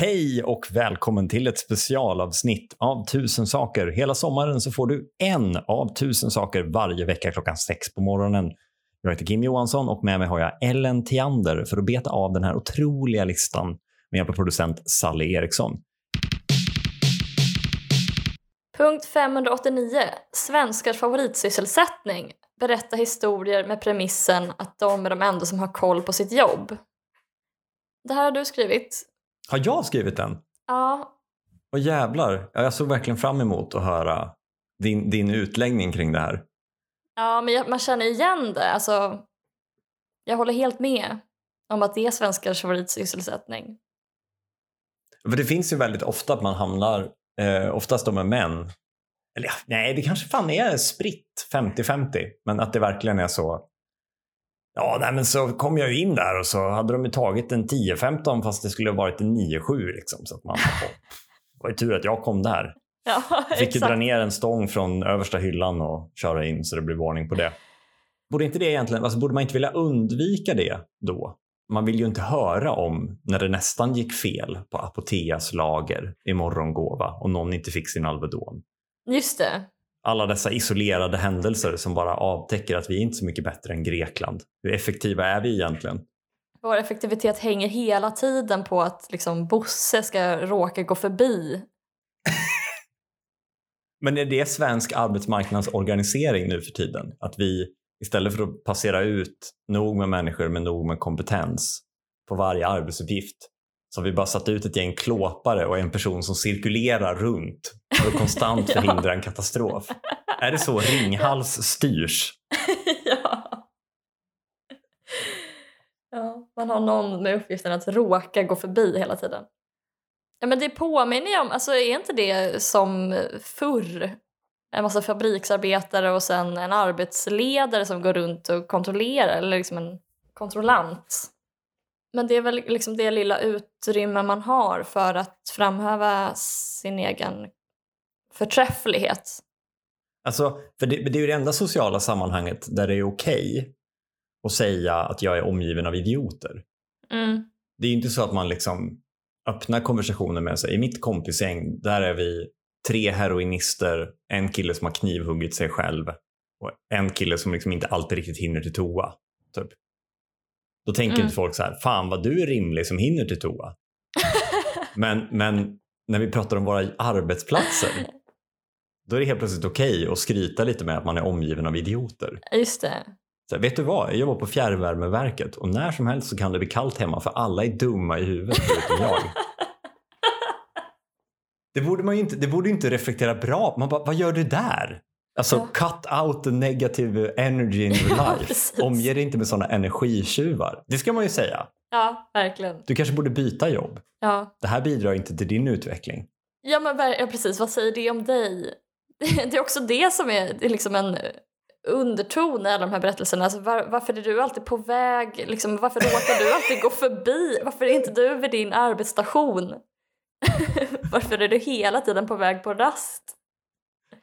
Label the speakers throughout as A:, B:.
A: Hej och välkommen till ett specialavsnitt av Tusen saker. Hela sommaren så får du en av tusen saker varje vecka klockan sex på morgonen. Jag heter Kim Johansson och med mig har jag Ellen Tiander för att beta av den här otroliga listan med hjälp av producent Sally Eriksson.
B: Punkt 589. Svenskars favoritsysselsättning. Berätta historier med premissen att de är de enda som har koll på sitt jobb. Det här har du skrivit.
A: Har jag skrivit den?
B: Ja,
A: Och jävlar, Ja, jag såg verkligen fram emot att höra din, din utläggning kring det här.
B: ja men jag- man känner igen det. Alltså, jag håller helt med om att det är svenskars favoritsysselsättning.
A: För det finns ju väldigt ofta att man hamnar, eh, oftast de är män, eller nej det kanske fan är spritt 50-50, men att det verkligen är så. Ja, nej, men så kom jag ju in där och så hade de ju tagit en 10-15 fast det skulle ha varit en 9-7 liksom. Så att man, det var ju tur att jag kom där.
B: Ja,
A: Fick ju dra ner en stång från översta hyllan och köra in så det blev ordning på det. Borde inte det egentligen, alltså borde man inte vilja undvika det då? Man vill ju inte höra om när det nästan gick fel på Apoteas lager i morgongåva och någon inte fick sin Alvedon.
B: Just det.
A: Alla dessa isolerade händelser som bara avtäcker att vi är inte så mycket bättre än Grekland. Hur effektiva är vi egentligen?
B: Vår effektivitet hänger hela tiden på att liksom, Bosse ska råka gå förbi.
A: Men är det svensk arbetsmarknadsorganisering nu för tiden? Att vi istället för att passera ut nog med människor med nog med kompetens på varje arbetsuppgift så har vi bara satt ut ett gäng klåpare och en person som cirkulerar runt för att konstant
B: Ja.
A: förhindra en katastrof. Är det så Ringhals styrs?
B: ja. ja. Man har någon med uppgiften att råka gå förbi hela tiden. Ja, men det påminner ju om, alltså är inte det som förr? En massa fabriksarbetare och sen en arbetsledare som går runt och kontrollerar, eller liksom en kontrollant. Men det är väl liksom det lilla utrymme man har för att framhäva sin egen förträfflighet.
A: Alltså, för det, det är ju det enda sociala sammanhanget där det är okej att säga att jag är omgiven av idioter.
B: Mm.
A: det är ju inte så att man liksom öppnar konversationen med sig. I mitt kompisgäng, där är vi tre heroinister, en kille som har knivhuggit sig själv och en kille som liksom inte alltid riktigt hinner till toa. Typ. Då tänker
B: Mm.
A: inte folk så här, fan vad du är rimlig som hinner till toa. men, men när vi pratar om våra arbetsplatser, då är det helt plötsligt okej att skryta lite med att man är omgiven av idioter.
B: Just det.
A: Så här, vet du vad? Jag jobbar på fjärrvärmeverket och när som helst så kan det bli kallt hemma för alla är dumma i huvudet förutom jag. Det borde man inte, det borde inte reflektera bra. Man bara, vad gör du där? Alltså
B: Ja.
A: cut out the negative energy in your
B: Ja,
A: life.
B: precis.
A: Omge dig inte med sådana energitjuvar. Det ska man ju säga.
B: Ja, verkligen.
A: Du kanske borde byta jobb.
B: Ja,
A: Det här bidrar inte till din utveckling.
B: ja men ja, precis. Vad säger det om dig? Det är också det som är, det är liksom en underton i alla de här berättelserna. Alltså, var, varför är du alltid på väg? Liksom, varför råkar du alltid gå förbi? Varför är inte du vid din arbetsstation? varför är du hela tiden på väg på rast?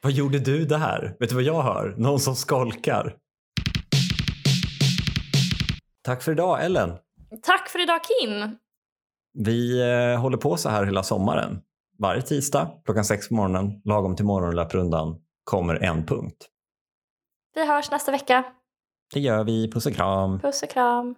A: Vad gjorde du där? Vet du vad jag hör? Någon som skolkar. Tack för idag Ellen.
B: Tack för idag Kim!
A: Vi eh, håller på så här hela sommaren. Varje tisdag klockan sex på morgonen, lagom till morgonlöprundan, kommer en punkt.
B: Vi hörs nästa vecka.
A: Det gör vi. Puss och kram.
B: Puss och kram!